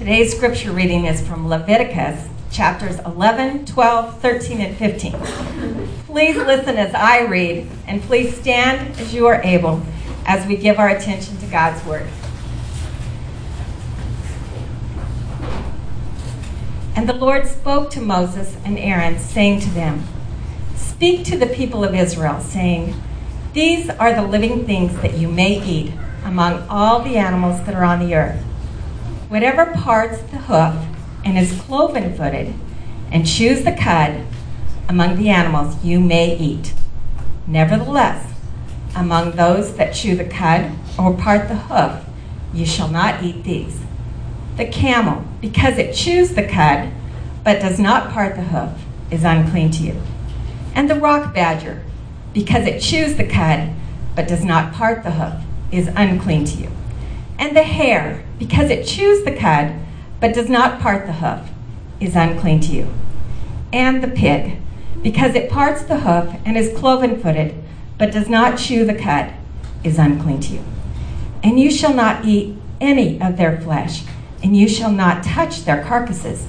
Today's scripture reading is from Leviticus chapters 11, 12, 13, and 15. Please listen as I read, and please stand as you are able as we give our attention to God's Word. And the Lord spoke to Moses and Aaron, saying to them, Speak to the people of Israel, saying, These are the living things that you may eat among all the animals that are on the earth. Whatever parts the hoof and is cloven footed, and chews the cud among the animals you may eat. Nevertheless, among those that chew the cud or part the hoof, you shall not eat these. The camel, because it chews the cud, but does not part the hoof, is unclean to you. And the rock badger, because it chews the cud, but does not part the hoof, is unclean to you. And the hare, because it chews the cud, but does not part the hoof, is unclean to you. And the pig, because it parts the hoof and is cloven footed, but does not chew the cud, is unclean to you. And you shall not eat any of their flesh, and you shall not touch their carcasses.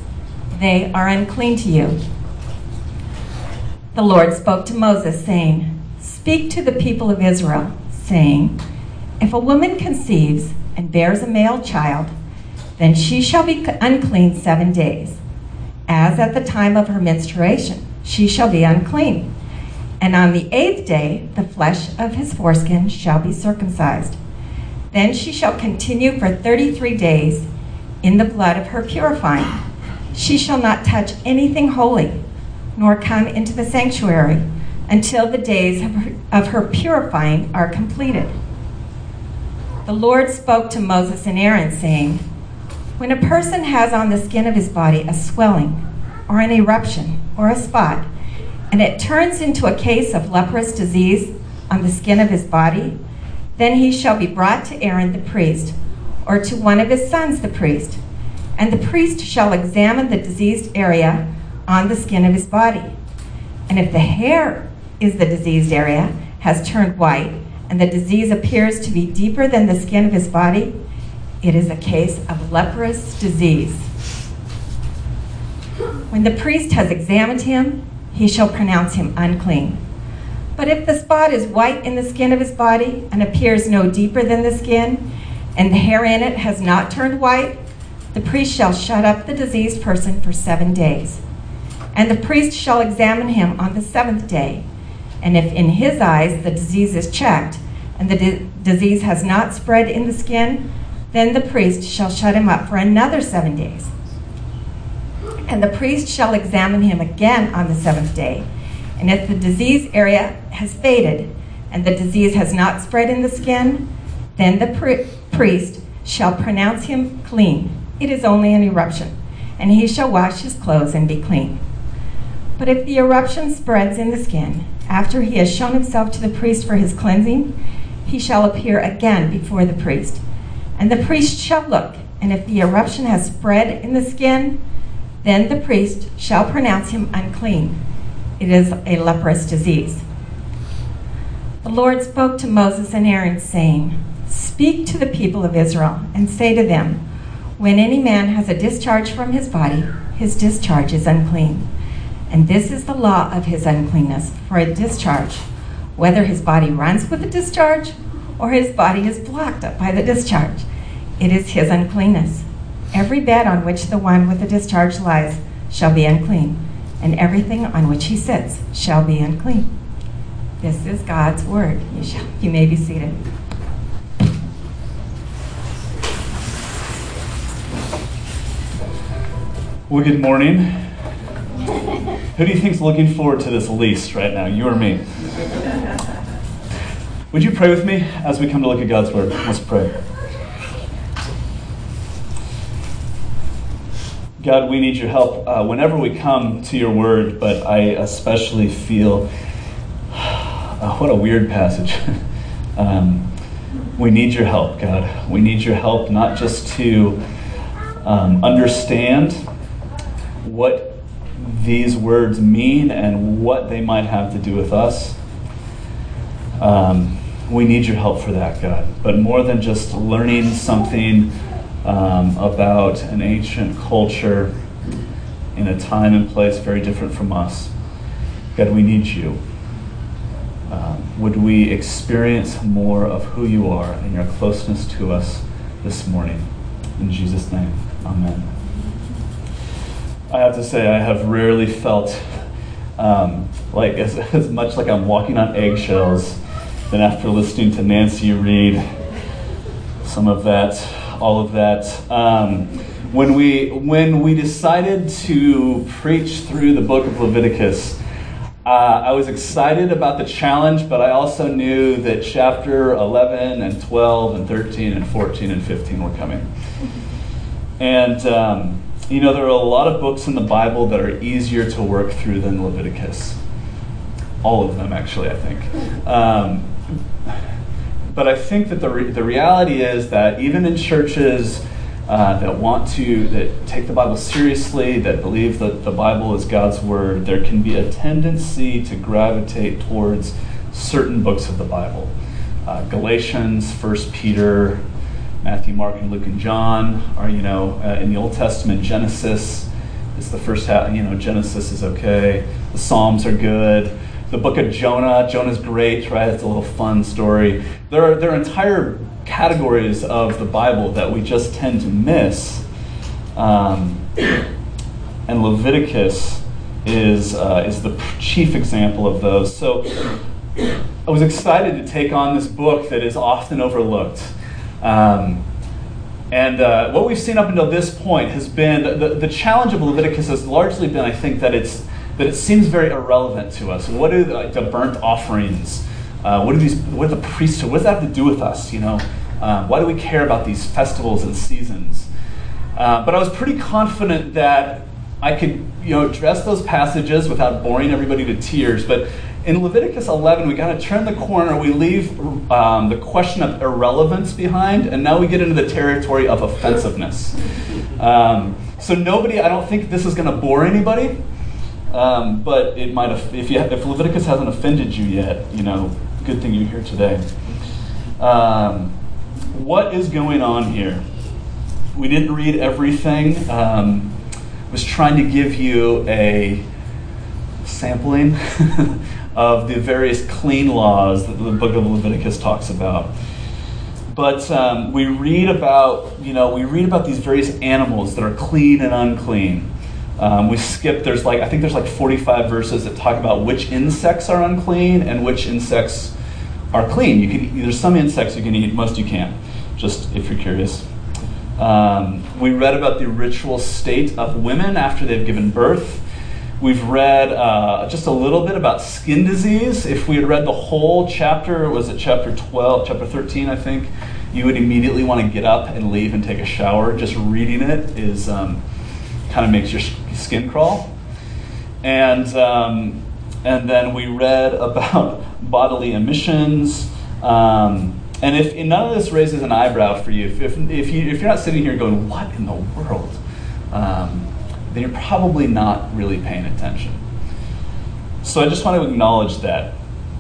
They are unclean to you. The Lord spoke to Moses, saying, Speak to the people of Israel, saying, If a woman conceives and bears a male child, then she shall be unclean seven days. As at the time of her menstruation, she shall be unclean. And on the eighth day, the flesh of his foreskin shall be circumcised. Then she shall continue for 33 days in the blood of her purifying. She shall not touch anything holy, nor come into the sanctuary until the days of her, of her purifying are completed. The Lord spoke to Moses and Aaron, saying, when a person has on the skin of his body a swelling, or an eruption, or a spot, and it turns into a case of leprous disease on the skin of his body, then he shall be brought to Aaron the priest, or to one of his sons the priest, and the priest shall examine the diseased area on the skin of his body. And if the hair is the diseased area, has turned white, and the disease appears to be deeper than the skin of his body, it is a case of leprous disease. When the priest has examined him, he shall pronounce him unclean. But if the spot is white in the skin of his body and appears no deeper than the skin, and the hair in it has not turned white, the priest shall shut up the diseased person for seven days. And the priest shall examine him on the seventh day. And if in his eyes the disease is checked, and the di- disease has not spread in the skin, then the priest shall shut him up for another seven days. And the priest shall examine him again on the seventh day. And if the disease area has faded and the disease has not spread in the skin, then the pri- priest shall pronounce him clean. It is only an eruption, and he shall wash his clothes and be clean. But if the eruption spreads in the skin, after he has shown himself to the priest for his cleansing, he shall appear again before the priest and the priest shall look, and if the eruption has spread in the skin, then the priest shall pronounce him unclean. It is a leprous disease. The Lord spoke to Moses and Aaron, saying, Speak to the people of Israel, and say to them, When any man has a discharge from his body, his discharge is unclean. And this is the law of his uncleanness for a discharge, whether his body runs with the discharge or his body is blocked up by the discharge it is his uncleanness. Every bed on which the one with the discharge lies shall be unclean, and everything on which he sits shall be unclean. This is God's word. You, shall, you may be seated. Well, good morning. Who do you think is looking forward to this least right now, you or me? Would you pray with me as we come to look at God's word? Let's pray. God, we need your help uh, whenever we come to your word, but I especially feel uh, what a weird passage. um, we need your help, God. We need your help not just to um, understand what these words mean and what they might have to do with us. Um, we need your help for that, God. But more than just learning something um, about an ancient culture in a time and place very different from us. God, we need you. Um, would we experience more of who you are and your closeness to us this morning? In Jesus' name, amen. I have to say, I have rarely felt um, like as, as much like I'm walking on eggshells than after listening to Nancy read some of that, all of that. Um, when we when we decided to preach through the book of Leviticus, uh, I was excited about the challenge, but I also knew that chapter 11 and 12 and 13 and 14 and 15 were coming. And um, you know, there are a lot of books in the Bible that are easier to work through than Leviticus. All of them, actually, I think. Um, but I think that the, re- the reality is that even in churches uh, that want to, that take the Bible seriously, that believe that the Bible is God's Word, there can be a tendency to gravitate towards certain books of the Bible. Uh, Galatians, First Peter, Matthew, Mark, and Luke, and John are, you know, uh, in the Old Testament, Genesis is the first half, you know, Genesis is okay. The Psalms are good. The book of Jonah, Jonah's great, right? It's a little fun story. There are, there are entire categories of the Bible that we just tend to miss. Um, and Leviticus is, uh, is the chief example of those. So I was excited to take on this book that is often overlooked. Um, and uh, what we've seen up until this point has been the, the challenge of Leviticus has largely been, I think, that it's that it seems very irrelevant to us. What are the, like, the burnt offerings? Uh, what are these? What are the priesthood? What does that have to do with us? You know, uh, why do we care about these festivals and seasons? Uh, but I was pretty confident that I could, you know, address those passages without boring everybody to tears. But in Leviticus 11, we kind of turn the corner. We leave um, the question of irrelevance behind, and now we get into the territory of offensiveness. Um, so nobody, I don't think this is going to bore anybody, um, but it might. If, you, if Leviticus hasn't offended you yet, you know, good thing you're here today. Um, what is going on here? We didn't read everything. Um, was trying to give you a sampling of the various clean laws that the book of Leviticus talks about. But um, we read about, you know, we read about these various animals that are clean and unclean. Um, we skip, there's like, I think there's like 45 verses that talk about which insects are unclean and which insects are clean. You can, there's some insects you can eat, most you can't, just if you're curious. Um, we read about the ritual state of women after they've given birth. We've read uh, just a little bit about skin disease. If we had read the whole chapter, was it chapter 12, chapter 13, I think, you would immediately want to get up and leave and take a shower. Just reading it is um, kind of makes your skin crawl. And, um, and then we read about bodily emissions. Um, and if none of this raises an eyebrow for you, if, if, if, you, if you're not sitting here going, what in the world? Um, then you're probably not really paying attention. So I just want to acknowledge that.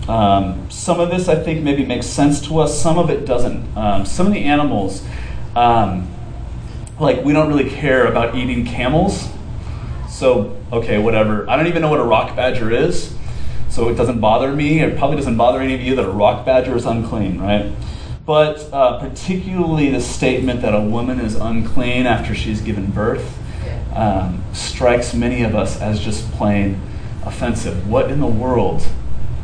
Um, some of this I think maybe makes sense to us, some of it doesn't. Um, some of the animals, um, like we don't really care about eating camels. So, okay, whatever. I don't even know what a rock badger is, so it doesn't bother me. It probably doesn't bother any of you that a rock badger is unclean, right? But uh, particularly the statement that a woman is unclean after she's given birth um, strikes many of us as just plain offensive. What in the world?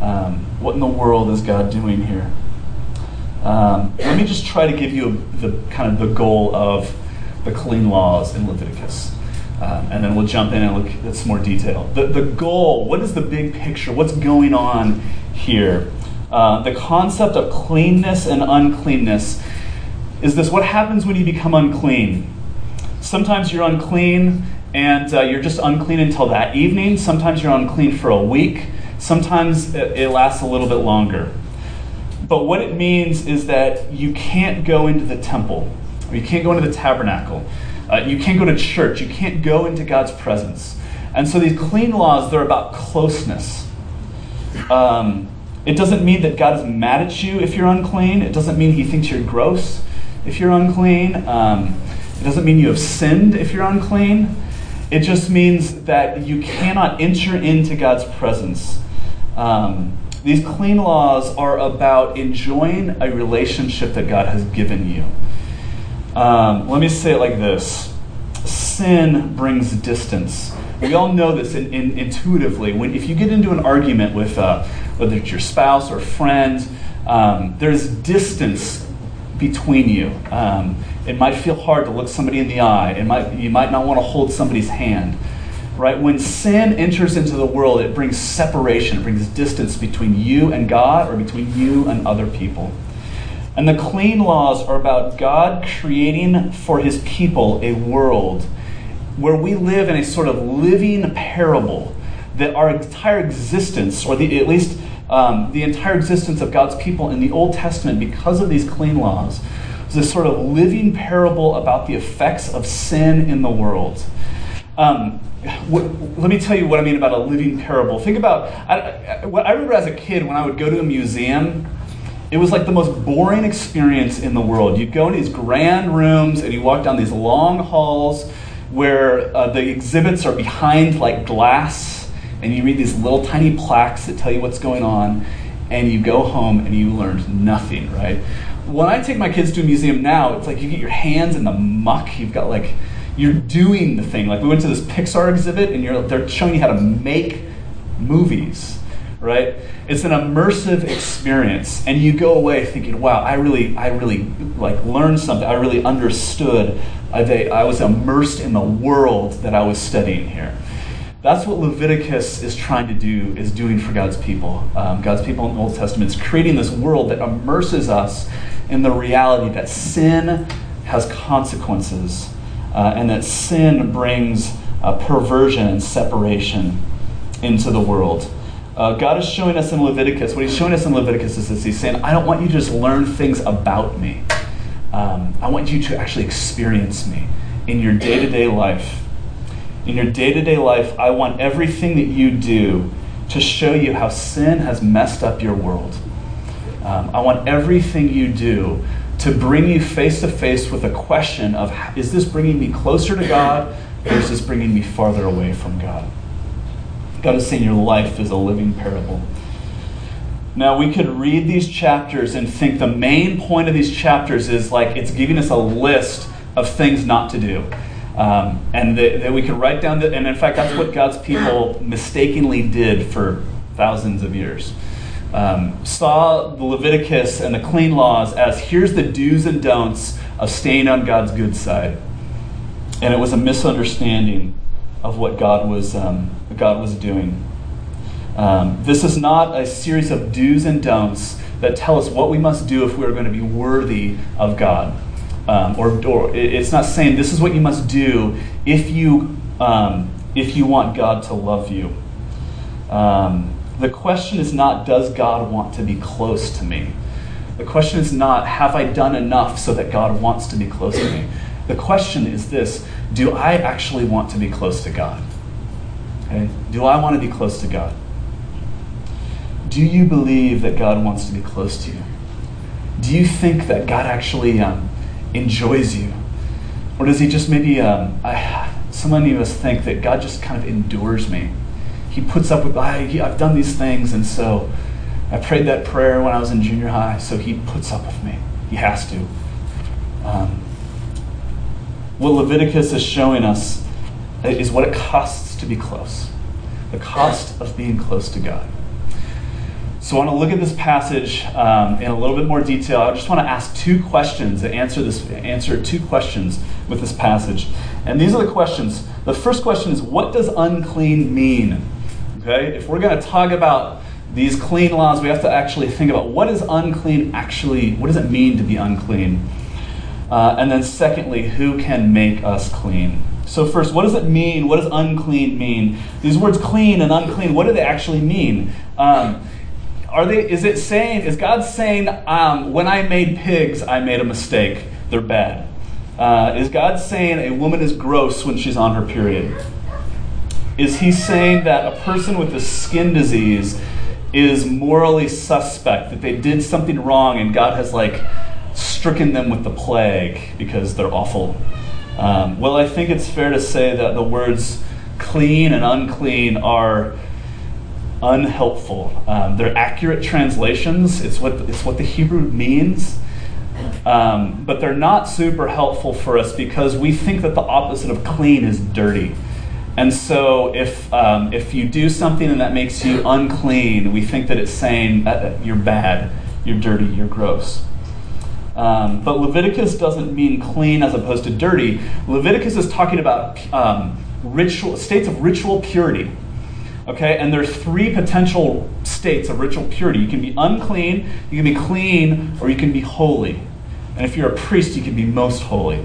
Um, what in the world is God doing here? Um, let me just try to give you the kind of the goal of the clean laws in Leviticus. Um, and then we'll jump in and look at some more detail. The, the goal, what is the big picture? What's going on here? Uh, the concept of cleanness and uncleanness is this what happens when you become unclean? Sometimes you're unclean and uh, you're just unclean until that evening. Sometimes you're unclean for a week. Sometimes it, it lasts a little bit longer. But what it means is that you can't go into the temple, or you can't go into the tabernacle, uh, you can't go to church, you can't go into God's presence. And so these clean laws, they're about closeness. Um, it doesn't mean that God is mad at you if you're unclean. It doesn't mean he thinks you're gross if you're unclean. Um, It doesn't mean you have sinned if you're unclean. It just means that you cannot enter into God's presence. Um, these clean laws are about enjoying a relationship that God has given you. Um, let me say it like this sin brings distance. We all know this in, in, intuitively. When, if you get into an argument with uh, whether it's your spouse or friend, um, there's distance between you. Um, it might feel hard to look somebody in the eye. It might, you might not want to hold somebody's hand. Right? When sin enters into the world, it brings separation, it brings distance between you and God or between you and other people. And the clean laws are about God creating for his people a world where we live in a sort of living parable that our entire existence, or the, at least um, the entire existence of God's people in the Old Testament, because of these clean laws, was this sort of living parable about the effects of sin in the world. Um, what, let me tell you what I mean about a living parable. Think about I, I, what I remember as a kid when I would go to a museum. It was like the most boring experience in the world. You'd go in these grand rooms and you walk down these long halls where uh, the exhibits are behind like glass and you read these little tiny plaques that tell you what's going on and you go home and you learned nothing, right? When I take my kids to a museum now, it's like you get your hands in the muck. You've got like, you're doing the thing. Like we went to this Pixar exhibit and you're, they're showing you how to make movies, right? It's an immersive experience and you go away thinking, wow, I really, I really like learned something. I really understood. I, I was immersed in the world that I was studying here. That's what Leviticus is trying to do, is doing for God's people. Um, God's people in the Old Testament is creating this world that immerses us in the reality that sin has consequences uh, and that sin brings uh, perversion and separation into the world. Uh, God is showing us in Leviticus, what He's showing us in Leviticus is this He's saying, I don't want you to just learn things about me. Um, I want you to actually experience me in your day to day life in your day to day life, I want everything that you do to show you how sin has messed up your world. Um, I want everything you do to bring you face to face with a question of is this bringing me closer to God or is this bringing me farther away from God? God is saying your life is a living parable. Now, we could read these chapters and think the main point of these chapters is like it's giving us a list of things not to do. Um, and that, that, we could write down, the, and in fact, that's what God's people mistakenly did for thousands of years. Um, saw the Leviticus and the clean laws as here's the do's and don'ts of staying on God's good side. And it was a misunderstanding of what God was, um, God was doing. Um, this is not a series of do's and don'ts that tell us what we must do if we are going to be worthy of God um, or, or it's not saying this is what you must do if you um, if you want God to love you. Um, the question is not does God want to be close to me. The question is not have I done enough so that God wants to be close to me. The question is this: Do I actually want to be close to God? Okay? Do I want to be close to God? Do you believe that God wants to be close to you? Do you think that God actually um, enjoys you? Or does he just maybe, um, I, so many of us think that God just kind of endures me. He puts up with, I, I've done these things, and so I prayed that prayer when I was in junior high, so he puts up with me. He has to. Um, what Leviticus is showing us is what it costs to be close the cost of being close to God. So I want to look at this passage um, in a little bit more detail. I just want to ask two questions that answer this answer two questions with this passage. And these are the questions. The first question is what does unclean mean? Okay? If we're going to talk about these clean laws, we have to actually think about what is unclean actually, what does it mean to be unclean? Uh, and then secondly, who can make us clean? So first, what does it mean? What does unclean mean? These words clean and unclean, what do they actually mean? Um, are they, is it saying, is God saying, um, when I made pigs, I made a mistake? They're bad. Uh, is God saying a woman is gross when she's on her period? Is he saying that a person with a skin disease is morally suspect, that they did something wrong and God has like stricken them with the plague because they're awful? Um, well, I think it's fair to say that the words clean and unclean are unhelpful. Um, they're accurate translations. It's what it's what the Hebrew means, um, but they're not super helpful for us because we think that the opposite of clean is dirty. And so, if um, if you do something and that makes you unclean, we think that it's saying that you're bad, you're dirty, you're gross. Um, but Leviticus doesn't mean clean as opposed to dirty. Leviticus is talking about um, ritual states of ritual purity. Okay, and there's three potential states of ritual purity. You can be unclean, you can be clean, or you can be holy. And if you're a priest, you can be most holy.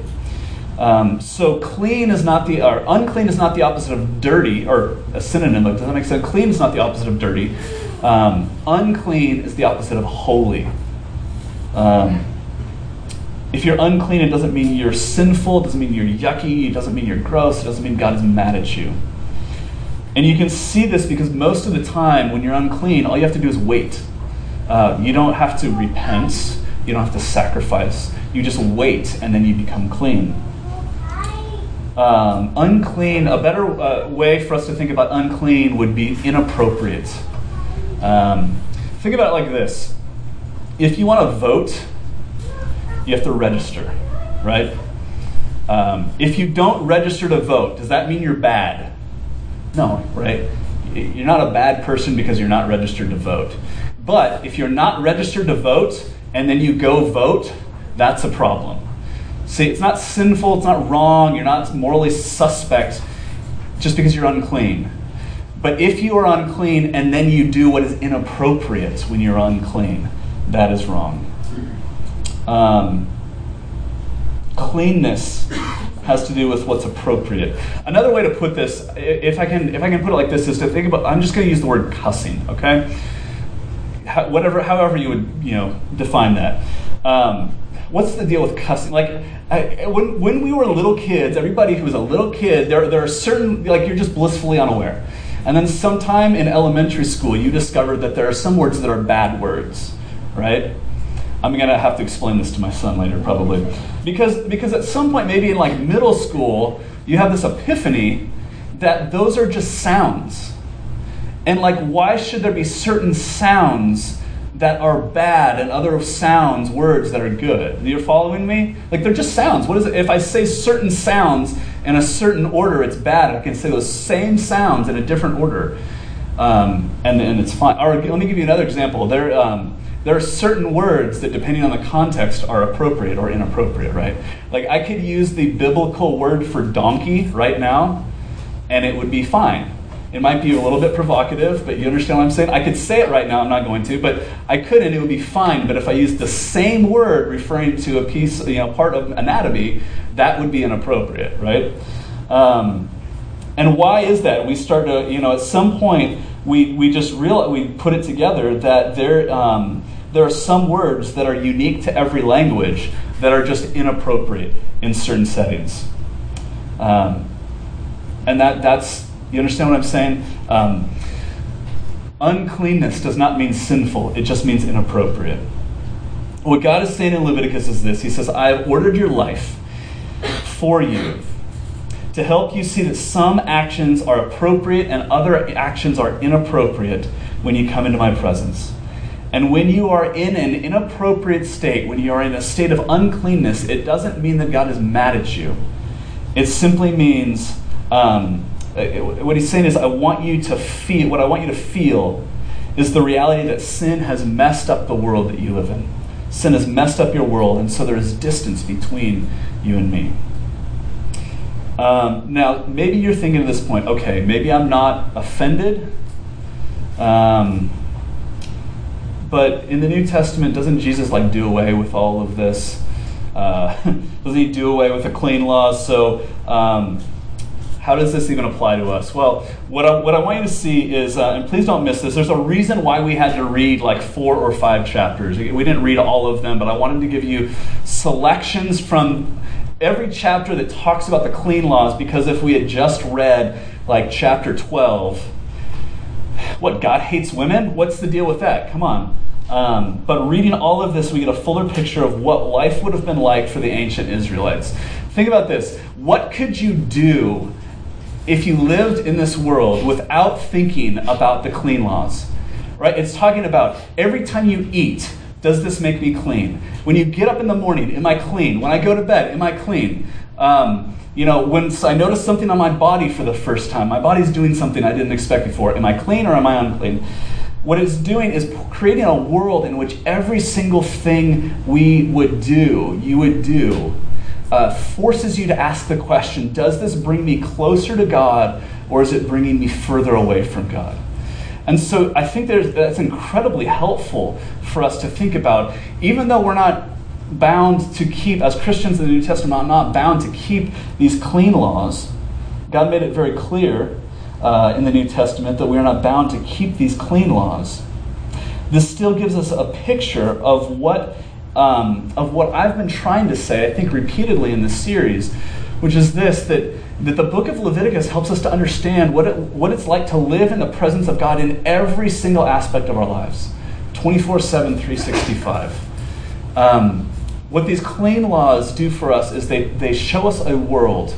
Um, so clean is not the, or unclean is not the opposite of dirty, or a synonym. Does that make sense? Clean is not the opposite of dirty. Um, unclean is the opposite of holy. Um, if you're unclean, it doesn't mean you're sinful, it doesn't mean you're yucky, it doesn't mean you're gross, it doesn't mean God is mad at you. And you can see this because most of the time when you're unclean, all you have to do is wait. Uh, you don't have to repent, you don't have to sacrifice. You just wait and then you become clean. Um, unclean, a better uh, way for us to think about unclean would be inappropriate. Um, think about it like this if you want to vote, you have to register, right? Um, if you don't register to vote, does that mean you're bad? No, right? You're not a bad person because you're not registered to vote. But if you're not registered to vote and then you go vote, that's a problem. See, it's not sinful, it's not wrong, you're not morally suspect just because you're unclean. But if you are unclean and then you do what is inappropriate when you're unclean, that is wrong. Um, cleanness has to do with what's appropriate. Another way to put this, if I can, if I can put it like this, is to think about. I'm just going to use the word cussing. Okay, How, whatever, however you would, you know, define that. Um, what's the deal with cussing? Like, I, when when we were little kids, everybody who was a little kid, there there are certain like you're just blissfully unaware. And then sometime in elementary school, you discover that there are some words that are bad words, right? I'm gonna have to explain this to my son later, probably, because because at some point, maybe in like middle school, you have this epiphany that those are just sounds, and like why should there be certain sounds that are bad and other sounds, words that are good? You're following me? Like they're just sounds. What is it? If I say certain sounds in a certain order, it's bad. I can say those same sounds in a different order, um, and and it's fine. Or let me give you another example. There. Um, there are certain words that, depending on the context, are appropriate or inappropriate, right? Like, I could use the biblical word for donkey right now, and it would be fine. It might be a little bit provocative, but you understand what I'm saying? I could say it right now, I'm not going to, but I could and it would be fine. But if I used the same word referring to a piece, you know, part of anatomy, that would be inappropriate, right? Um, and why is that? We start to, you know, at some point, we, we just realize, we put it together that there, um, there are some words that are unique to every language that are just inappropriate in certain settings. Um, and that, that's, you understand what I'm saying? Um, uncleanness does not mean sinful, it just means inappropriate. What God is saying in Leviticus is this He says, I have ordered your life for you to help you see that some actions are appropriate and other actions are inappropriate when you come into my presence. And when you are in an inappropriate state, when you are in a state of uncleanness, it doesn't mean that God is mad at you. It simply means, um, uh, what he's saying is, I want you to feel, what I want you to feel is the reality that sin has messed up the world that you live in. Sin has messed up your world, and so there is distance between you and me. Um, now, maybe you're thinking at this point, okay, maybe I'm not offended. Um, but in the New Testament, doesn't Jesus like do away with all of this? Uh, doesn't he do away with the clean laws? So, um, how does this even apply to us? Well, what I, what I want you to see is, uh, and please don't miss this, there's a reason why we had to read like four or five chapters. We didn't read all of them, but I wanted to give you selections from every chapter that talks about the clean laws because if we had just read like chapter 12, what, God hates women? What's the deal with that? Come on. Um, but reading all of this, we get a fuller picture of what life would have been like for the ancient Israelites. Think about this. what could you do if you lived in this world without thinking about the clean laws? Right? It's talking about every time you eat, does this make me clean? When you get up in the morning, am I clean? When I go to bed, am I clean? Um, you know, when I notice something on my body for the first time, my body's doing something I didn't expect before. Am I clean or am I unclean? What it's doing is creating a world in which every single thing we would do, you would do, uh, forces you to ask the question Does this bring me closer to God or is it bringing me further away from God? And so I think that's incredibly helpful for us to think about, even though we're not bound to keep, as Christians in the New Testament, not bound to keep these clean laws. God made it very clear uh, in the New Testament that we are not bound to keep these clean laws. This still gives us a picture of what, um, of what I've been trying to say, I think repeatedly in this series, which is this that, that the book of Leviticus helps us to understand what, it, what it's like to live in the presence of God in every single aspect of our lives 24 7, 365. Um, what these clean laws do for us is they, they show us a world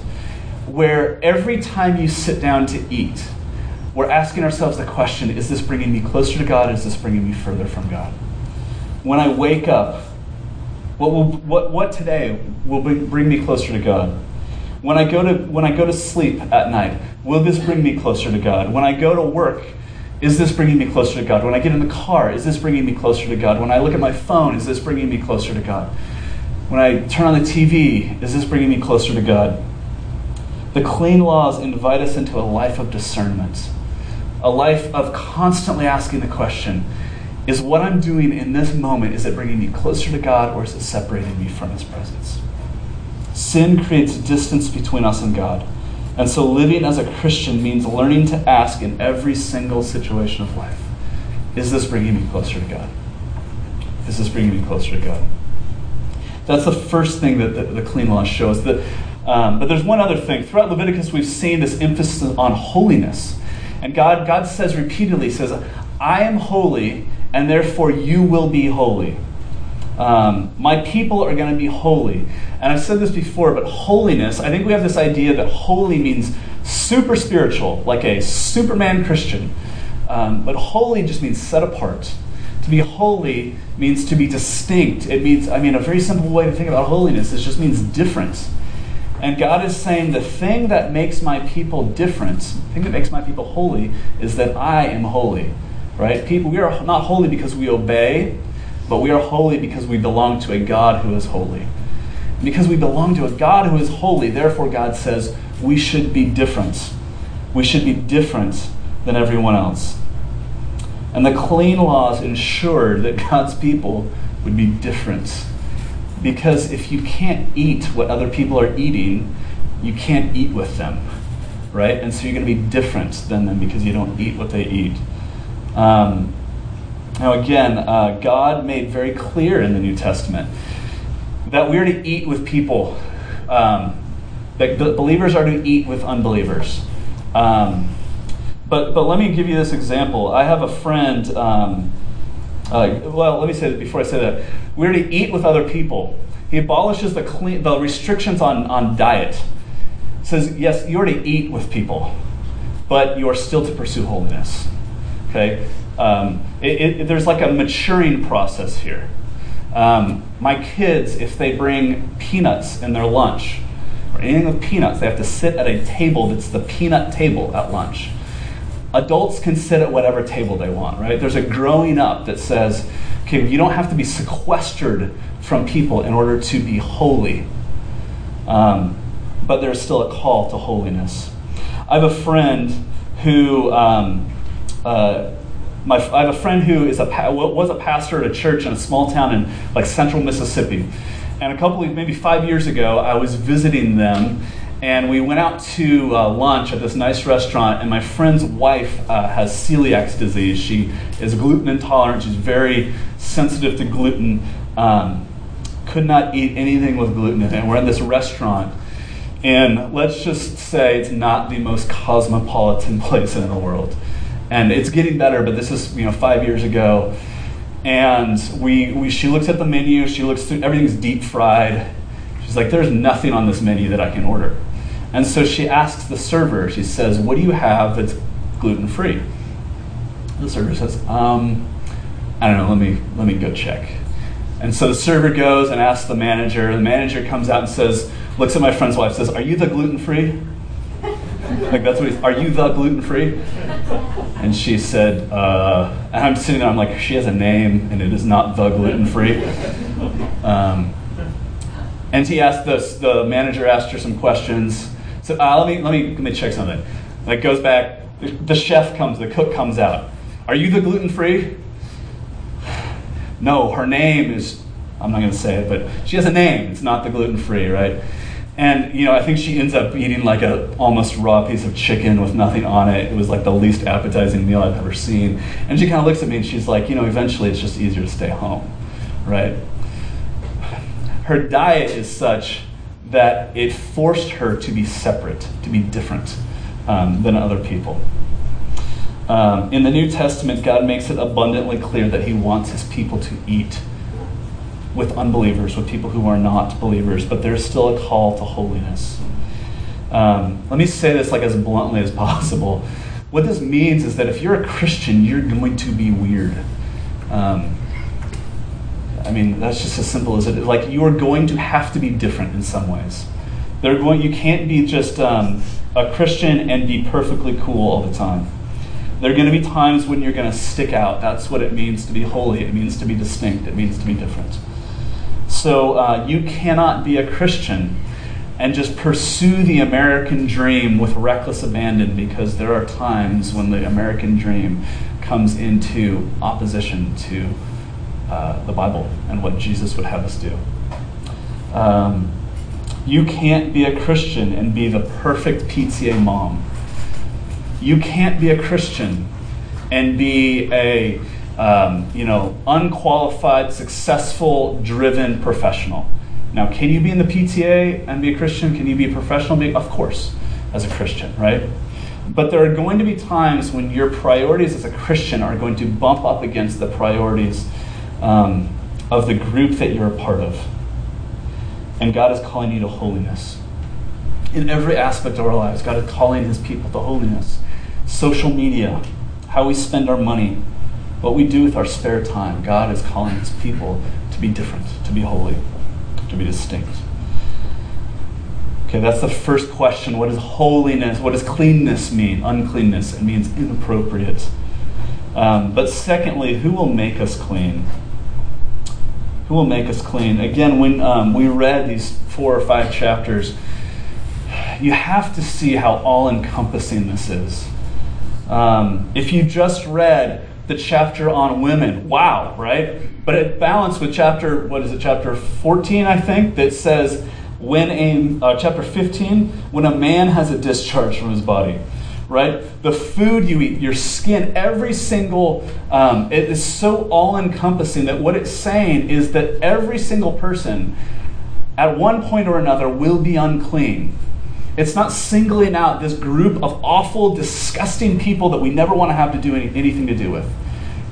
where every time you sit down to eat, we're asking ourselves the question is this bringing me closer to God? Is this bringing me further from God? When I wake up, what, will, what, what today will bring me closer to God? When I, go to, when I go to sleep at night, will this bring me closer to God? When I go to work, is this bringing me closer to God? When I get in the car, is this bringing me closer to God? When I look at my phone, is this bringing me closer to God? When I turn on the TV, is this bringing me closer to God? The clean laws invite us into a life of discernment, a life of constantly asking the question is what I'm doing in this moment, is it bringing me closer to God or is it separating me from His presence? Sin creates distance between us and God. And so living as a Christian means learning to ask in every single situation of life is this bringing me closer to God? Is this bringing me closer to God? That's the first thing that the, the clean laws show us. That, um, but there's one other thing. Throughout Leviticus, we've seen this emphasis on holiness. And God, God says repeatedly, says, I am holy, and therefore you will be holy. Um, my people are going to be holy. And I've said this before, but holiness, I think we have this idea that holy means super spiritual, like a Superman Christian. Um, but holy just means set apart. To be holy means to be distinct. It means, I mean, a very simple way to think about holiness is just means different. And God is saying the thing that makes my people different, the thing that makes my people holy, is that I am holy. Right? People, we are not holy because we obey, but we are holy because we belong to a God who is holy. Because we belong to a God who is holy, therefore God says we should be different. We should be different than everyone else. And the clean laws ensured that God's people would be different. Because if you can't eat what other people are eating, you can't eat with them, right? And so you're going to be different than them because you don't eat what they eat. Um, now, again, uh, God made very clear in the New Testament that we're to eat with people, um, that believers are to eat with unbelievers. Um, but, but let me give you this example. I have a friend, um, uh, well, let me say that before I say that. We're to eat with other people. He abolishes the, clean, the restrictions on, on diet. Says, yes, you're to eat with people, but you are still to pursue holiness. Okay? Um, it, it, there's like a maturing process here. Um, my kids, if they bring peanuts in their lunch, or anything with peanuts, they have to sit at a table that's the peanut table at lunch adults can sit at whatever table they want, right? There's a growing up that says, okay, you don't have to be sequestered from people in order to be holy. Um, but there's still a call to holiness. I have a friend who, um, uh, my, I have a friend who is a was a pastor at a church in a small town in like central Mississippi, and a couple of maybe five years ago, I was visiting them, and we went out to uh, lunch at this nice restaurant and my friend's wife uh, has celiac disease. She is gluten intolerant. She's very sensitive to gluten. Um, could not eat anything with gluten in it. And we're in this restaurant. And let's just say it's not the most cosmopolitan place in the world. And it's getting better but this is you know five years ago. And we, we she looks at the menu. She looks through everything's deep fried. She's like there's nothing on this menu that i can order And so she asks the server, she says, What do you have that's gluten free? The server says, um, I don't know, let me, let me go check. And so the server goes and asks the manager. The manager comes out and says, looks at my friend's wife, says, Are you the gluten free? like that's what he's, are you the gluten free? And she said, uh, and I'm sitting there, I'm like, she has a name and it is not the gluten free. Um, and he asked this, the manager asked her some questions. So uh, let me let me let me check something. Like goes back, the chef comes, the cook comes out. Are you the gluten free? No, her name is. I'm not going to say it, but she has a name. It's not the gluten free, right? And you know, I think she ends up eating like a almost raw piece of chicken with nothing on it. It was like the least appetizing meal I've ever seen. And she kind of looks at me and she's like, you know, eventually it's just easier to stay home, right? Her diet is such that it forced her to be separate, to be different um, than other people. Um, in the New Testament, God makes it abundantly clear that He wants His people to eat with unbelievers, with people who are not believers, but there's still a call to holiness. Um, let me say this like as bluntly as possible. What this means is that if you're a Christian, you're going to be weird. Um, I mean, that's just as simple as it is. Like you are going to have to be different in some ways. They're going. You can't be just um, a Christian and be perfectly cool all the time. There are going to be times when you're going to stick out. That's what it means to be holy. It means to be distinct. It means to be different. So uh, you cannot be a Christian and just pursue the American dream with reckless abandon because there are times when the American dream comes into opposition to uh, the Bible and what Jesus would have us do. Um, you can't be a Christian and be the perfect PTA mom. You can't be a Christian and be a um, you know, unqualified, successful, driven professional. Now, can you be in the PTA and be a Christian? Can you be a professional? Of course, as a Christian, right? But there are going to be times when your priorities as a Christian are going to bump up against the priorities um, of the group that you're a part of. And God is calling you to holiness. In every aspect of our lives, God is calling his people to holiness. Social media, how we spend our money, what we do with our spare time, God is calling his people to be different, to be holy, to be distinct. Okay, that's the first question. What does holiness, what does cleanness mean? Uncleanness, it means inappropriate. Um, but secondly, who will make us clean? Who will make us clean? Again, when um, we read these four or five chapters, you have to see how all encompassing this is. Um, if you just read the chapter on women. Wow, right? But it balanced with chapter, what is it, chapter 14, I think, that says when a, uh, chapter 15, when a man has a discharge from his body, right? The food you eat, your skin, every single, um, it is so all encompassing that what it's saying is that every single person at one point or another will be unclean. It's not singling out this group of awful, disgusting people that we never want to have to do any, anything to do with.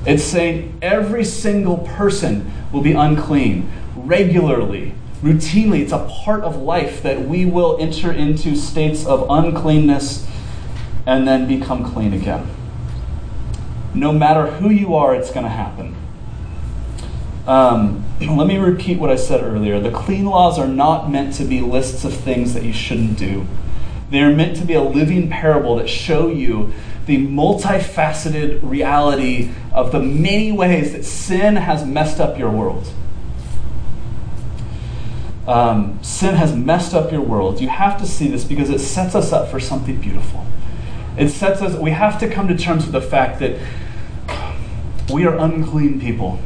It's saying every single person will be unclean regularly, routinely. It's a part of life that we will enter into states of uncleanness and then become clean again. No matter who you are, it's going to happen. Um, let me repeat what I said earlier. The clean laws are not meant to be lists of things that you shouldn't do. They are meant to be a living parable that show you the multifaceted reality of the many ways that sin has messed up your world. Um, sin has messed up your world. You have to see this because it sets us up for something beautiful. It sets us, we have to come to terms with the fact that we are unclean people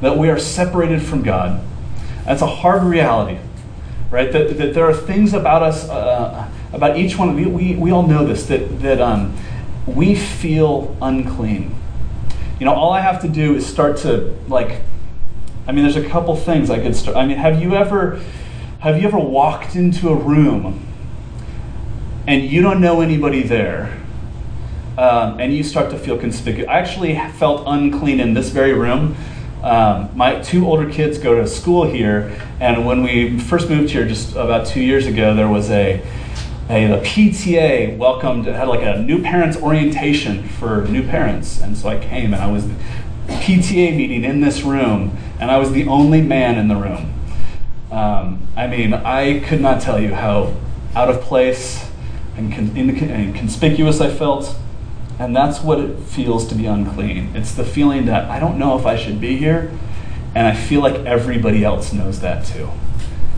that we are separated from God. That's a hard reality, right? That, that there are things about us, uh, about each one. We, we, we all know this, that, that um, we feel unclean. You know, all I have to do is start to, like, I mean, there's a couple things I could start. I mean, have you ever, have you ever walked into a room and you don't know anybody there? Um, and you start to feel conspicuous. I actually felt unclean in this very room um, my two older kids go to school here, and when we first moved here just about two years ago, there was a a, the PTA welcomed, had like a new parents orientation for new parents. And so I came and I was the PTA meeting in this room, and I was the only man in the room. Um, I mean, I could not tell you how out of place and, con- and conspicuous I felt. And that's what it feels to be unclean. It's the feeling that I don't know if I should be here, and I feel like everybody else knows that too.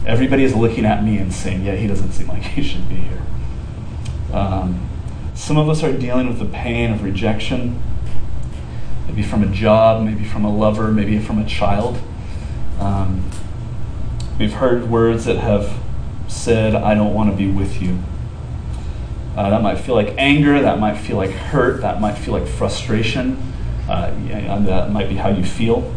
Everybody is looking at me and saying, Yeah, he doesn't seem like he should be here. Um, some of us are dealing with the pain of rejection, maybe from a job, maybe from a lover, maybe from a child. Um, we've heard words that have said, I don't want to be with you. Uh, that might feel like anger, that might feel like hurt, that might feel like frustration. Uh, that might be how you feel.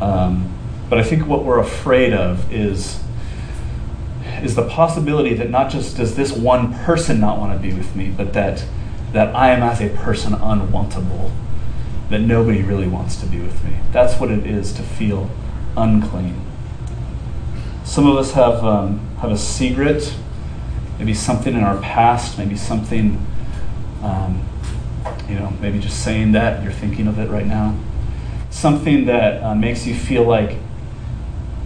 Um, but I think what we're afraid of is, is the possibility that not just does this one person not want to be with me, but that, that I am as a person unwantable, that nobody really wants to be with me. That's what it is to feel unclean. Some of us have, um, have a secret, maybe something in our past, maybe something, um, you know, maybe just saying that, you're thinking of it right now. Something that uh, makes you feel like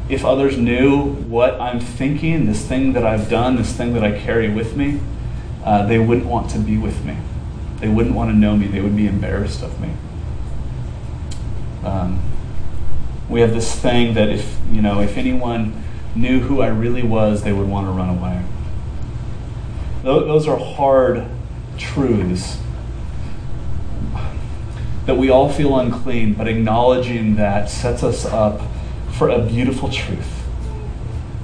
if others knew what I'm thinking, this thing that I've done, this thing that I carry with me, uh, they wouldn't want to be with me. They wouldn't want to know me. They would be embarrassed of me. Um, we have this thing that if you know, if anyone knew who I really was, they would want to run away. Those are hard truths that we all feel unclean, but acknowledging that sets us up for a beautiful truth.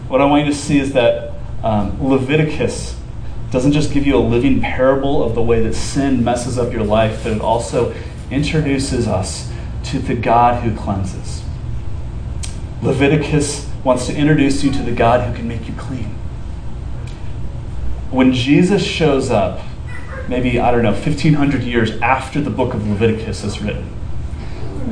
What I want you to see is that um, Leviticus doesn't just give you a living parable of the way that sin messes up your life, but it also introduces us to the God who cleanses. Leviticus wants to introduce you to the God who can make you clean. When Jesus shows up, maybe, I don't know, 1500 years after the book of Leviticus is written,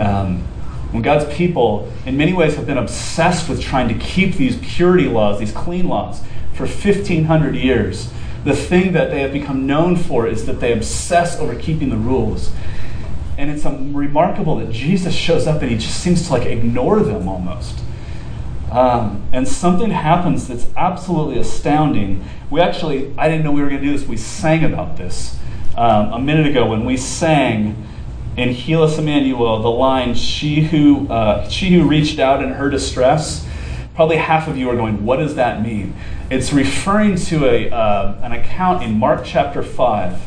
um, when God's people, in many ways, have been obsessed with trying to keep these purity laws, these clean laws, for 1500 years, the thing that they have become known for is that they obsess over keeping the rules. And it's remarkable that Jesus shows up and he just seems to like ignore them almost. Um, and something happens that's absolutely astounding. We actually, I didn't know we were going to do this. We sang about this um, a minute ago when we sang in Heal Us Emmanuel the line, she who, uh, she who reached out in her distress. Probably half of you are going, what does that mean? It's referring to a, uh, an account in Mark chapter 5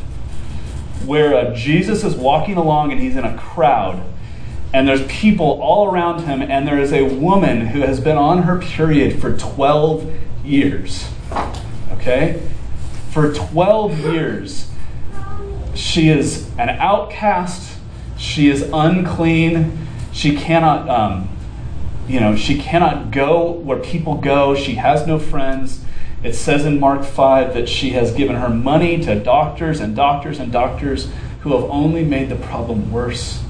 where uh, Jesus is walking along and he's in a crowd and there's people all around him, and there is a woman who has been on her period for 12 years. Okay? For 12 years, she is an outcast, she is unclean, she cannot, um, you know, she cannot go where people go, she has no friends. It says in Mark 5 that she has given her money to doctors and doctors and doctors who have only made the problem worse.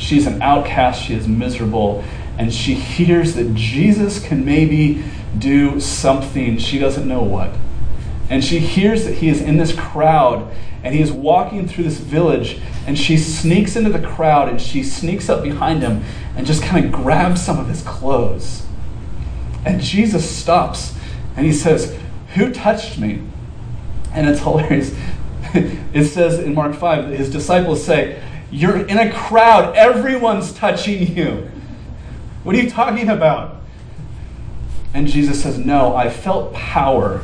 She's an outcast, she is miserable, and she hears that Jesus can maybe do something, she doesn't know what. And she hears that he is in this crowd and he is walking through this village and she sneaks into the crowd and she sneaks up behind him and just kind of grabs some of his clothes. And Jesus stops and he says, Who touched me? And it's hilarious. It says in Mark 5 that his disciples say, you're in a crowd, everyone's touching you. What are you talking about? And Jesus says, No, I felt power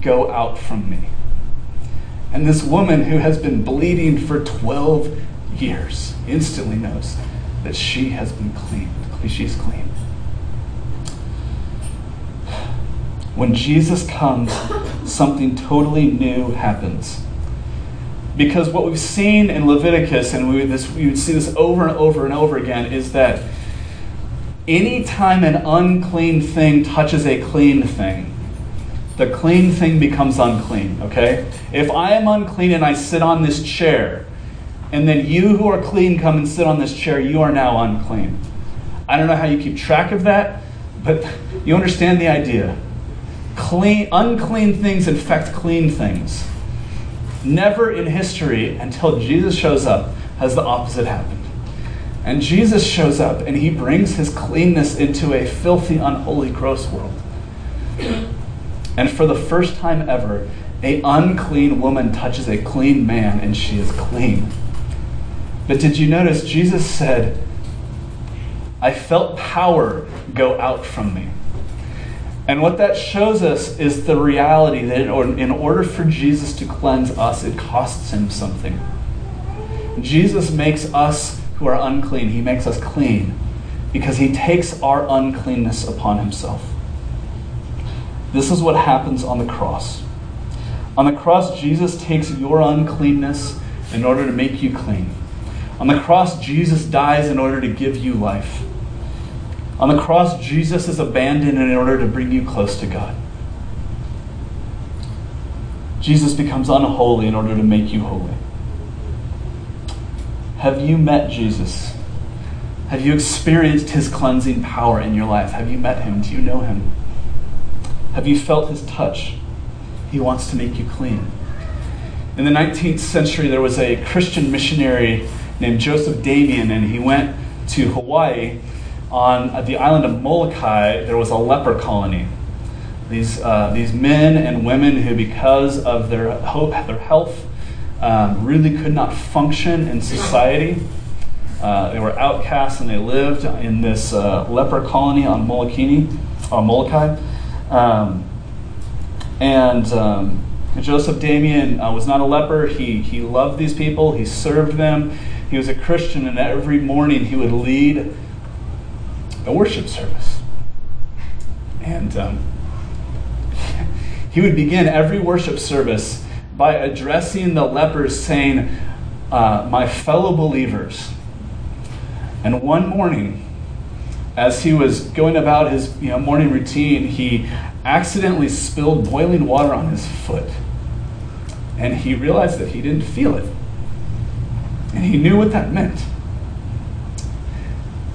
go out from me. And this woman who has been bleeding for 12 years instantly knows that she has been clean. She's clean. When Jesus comes, something totally new happens. Because what we've seen in Leviticus, and we, this, we would see this over and over and over again, is that anytime an unclean thing touches a clean thing, the clean thing becomes unclean, okay? If I am unclean and I sit on this chair, and then you who are clean come and sit on this chair, you are now unclean. I don't know how you keep track of that, but you understand the idea. clean, unclean things infect clean things. Never in history, until Jesus shows up, has the opposite happened. And Jesus shows up and he brings his cleanness into a filthy, unholy, gross world. And for the first time ever, a unclean woman touches a clean man and she is clean. But did you notice Jesus said, I felt power go out from me. And what that shows us is the reality that in order for Jesus to cleanse us, it costs him something. Jesus makes us who are unclean, he makes us clean because he takes our uncleanness upon himself. This is what happens on the cross. On the cross, Jesus takes your uncleanness in order to make you clean. On the cross, Jesus dies in order to give you life. On the cross, Jesus is abandoned in order to bring you close to God. Jesus becomes unholy in order to make you holy. Have you met Jesus? Have you experienced his cleansing power in your life? Have you met him? Do you know him? Have you felt his touch? He wants to make you clean. In the 19th century, there was a Christian missionary named Joseph Damien, and he went to Hawaii. On the island of Molokai, there was a leper colony. These, uh, these men and women who, because of their, hope, their health, um, really could not function in society. Uh, they were outcasts and they lived in this uh, leper colony on Molokini, or Molokai. Um, and um, Joseph Damien uh, was not a leper. He, he loved these people, he served them. He was a Christian, and every morning he would lead a worship service. And um, he would begin every worship service by addressing the lepers, saying, uh, My fellow believers. And one morning, as he was going about his you know, morning routine, he accidentally spilled boiling water on his foot. And he realized that he didn't feel it. And he knew what that meant.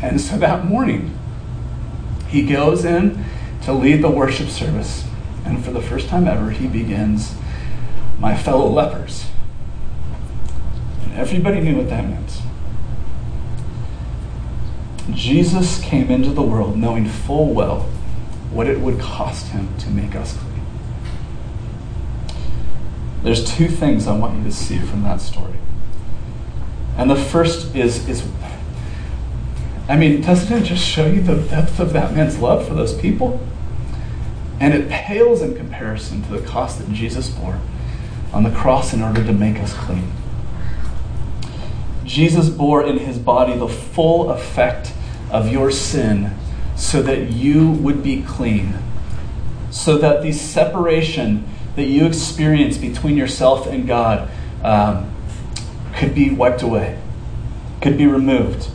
And so that morning, he goes in to lead the worship service. And for the first time ever, he begins, My fellow lepers. And everybody knew what that meant. Jesus came into the world knowing full well what it would cost him to make us clean. There's two things I want you to see from that story. And the first is, is I mean, doesn't it just show you the depth of that man's love for those people? And it pales in comparison to the cost that Jesus bore on the cross in order to make us clean. Jesus bore in his body the full effect of your sin so that you would be clean. So that the separation that you experience between yourself and God um, could be wiped away, could be removed.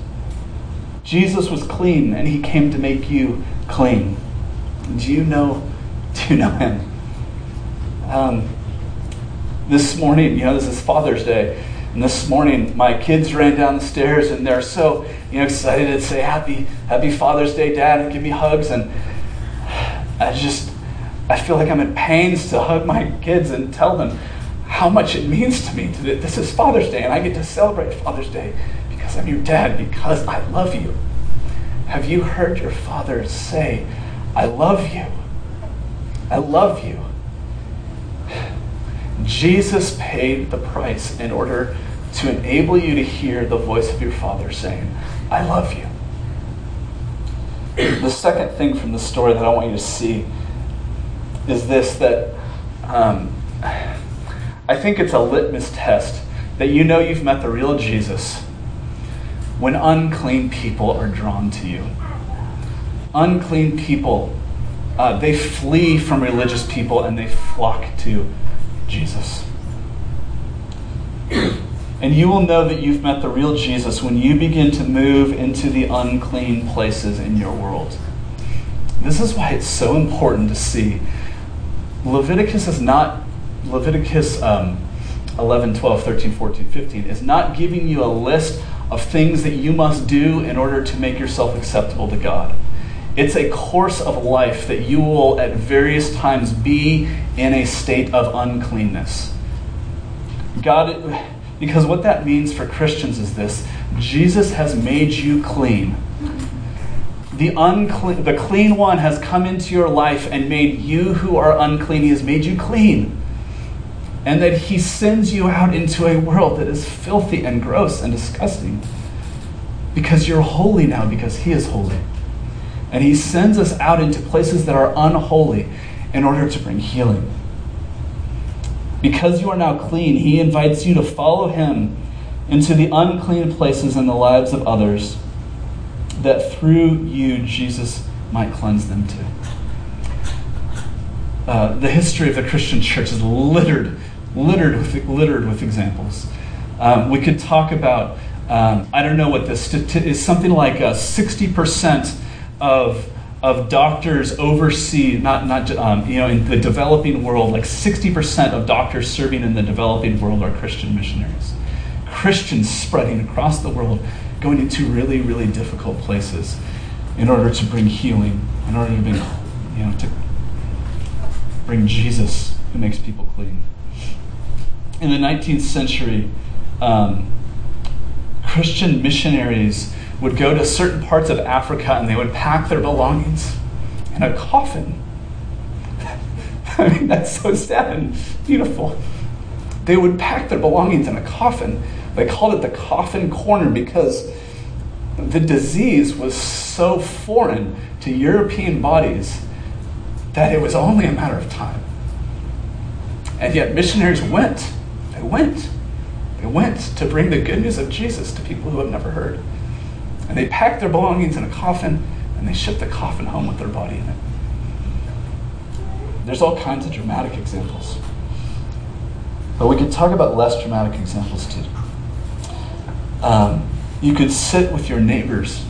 Jesus was clean and he came to make you clean. Do you know, do you know him? Um, this morning, you know, this is Father's Day. And this morning, my kids ran down the stairs and they're so you know, excited to say happy, happy Father's Day, Dad, and give me hugs. And I just, I feel like I'm in pains to hug my kids and tell them how much it means to me. To, this is Father's Day, and I get to celebrate Father's Day because I'm your dad, because I love you. Have you heard your father say, I love you? I love you. Jesus paid the price in order to enable you to hear the voice of your Father saying, I love you. The second thing from the story that I want you to see is this that um, I think it's a litmus test that you know you've met the real Jesus when unclean people are drawn to you. Unclean people, uh, they flee from religious people and they flock to Jesus. And you will know that you've met the real Jesus when you begin to move into the unclean places in your world. This is why it's so important to see. Leviticus is not, Leviticus um, 11, 12, 13, 14, 15 is not giving you a list of things that you must do in order to make yourself acceptable to God. It's a course of life that you will at various times be in a state of uncleanness. God, because what that means for Christians is this Jesus has made you clean. The, unclean, the clean one has come into your life and made you who are unclean, he has made you clean. And that he sends you out into a world that is filthy and gross and disgusting. Because you're holy now, because he is holy. And he sends us out into places that are unholy in order to bring healing. Because you are now clean, he invites you to follow him into the unclean places in the lives of others, that through you, Jesus might cleanse them too. Uh, the history of the Christian church is littered, littered with, littered with examples. Um, we could talk about, um, I don't know what this is, something like a 60% of of doctors oversee not not um, you know in the developing world like 60% of doctors serving in the developing world are christian missionaries christians spreading across the world going into really really difficult places in order to bring healing in order to bring you know to bring jesus who makes people clean in the 19th century um, christian missionaries would go to certain parts of Africa and they would pack their belongings in a coffin. I mean, that's so sad and beautiful. They would pack their belongings in a coffin. They called it the coffin corner because the disease was so foreign to European bodies that it was only a matter of time. And yet, missionaries went. They went. They went to bring the good news of Jesus to people who have never heard. And they packed their belongings in a coffin and they shipped the coffin home with their body in it. There's all kinds of dramatic examples. But we could talk about less dramatic examples too. Um, you could sit with your neighbors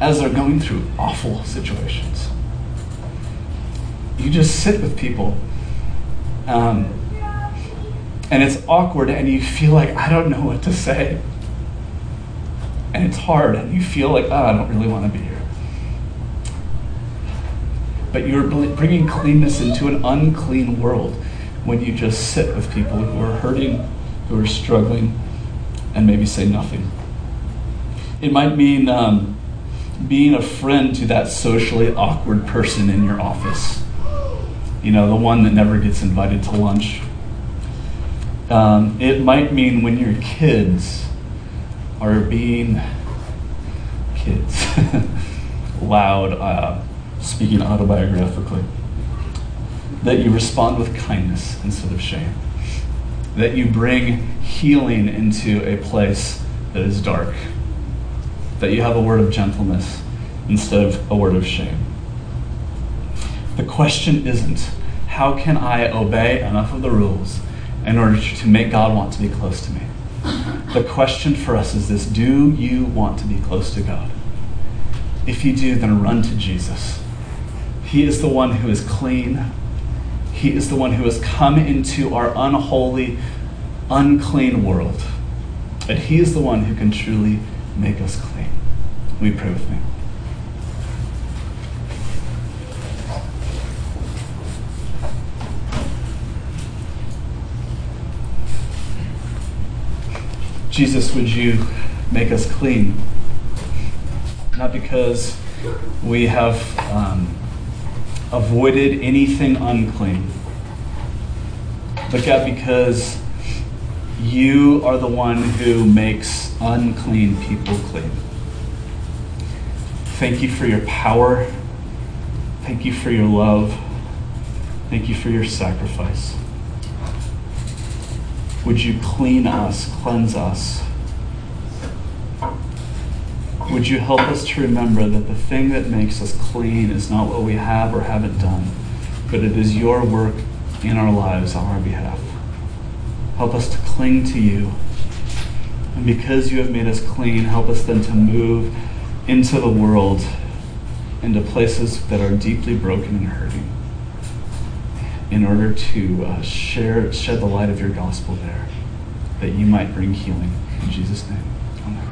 as they're going through awful situations. You just sit with people. Um, and it's awkward, and you feel like, I don't know what to say and it's hard, and you feel like, oh, I don't really want to be here. But you're bringing cleanness into an unclean world when you just sit with people who are hurting, who are struggling, and maybe say nothing. It might mean um, being a friend to that socially awkward person in your office. You know, the one that never gets invited to lunch. Um, it might mean when your kids are being kids, loud, uh, speaking autobiographically. That you respond with kindness instead of shame. That you bring healing into a place that is dark. That you have a word of gentleness instead of a word of shame. The question isn't, how can I obey enough of the rules in order to make God want to be close to me? The question for us is this Do you want to be close to God? If you do, then run to Jesus. He is the one who is clean. He is the one who has come into our unholy, unclean world. And He is the one who can truly make us clean. We pray with me? Jesus, would you make us clean? Not because we have um, avoided anything unclean, but God, because you are the one who makes unclean people clean. Thank you for your power. Thank you for your love. Thank you for your sacrifice. Would you clean us, cleanse us? Would you help us to remember that the thing that makes us clean is not what we have or haven't done, but it is your work in our lives on our behalf? Help us to cling to you. And because you have made us clean, help us then to move into the world, into places that are deeply broken and hurting in order to uh, share, shed the light of your gospel there, that you might bring healing. In Jesus' name.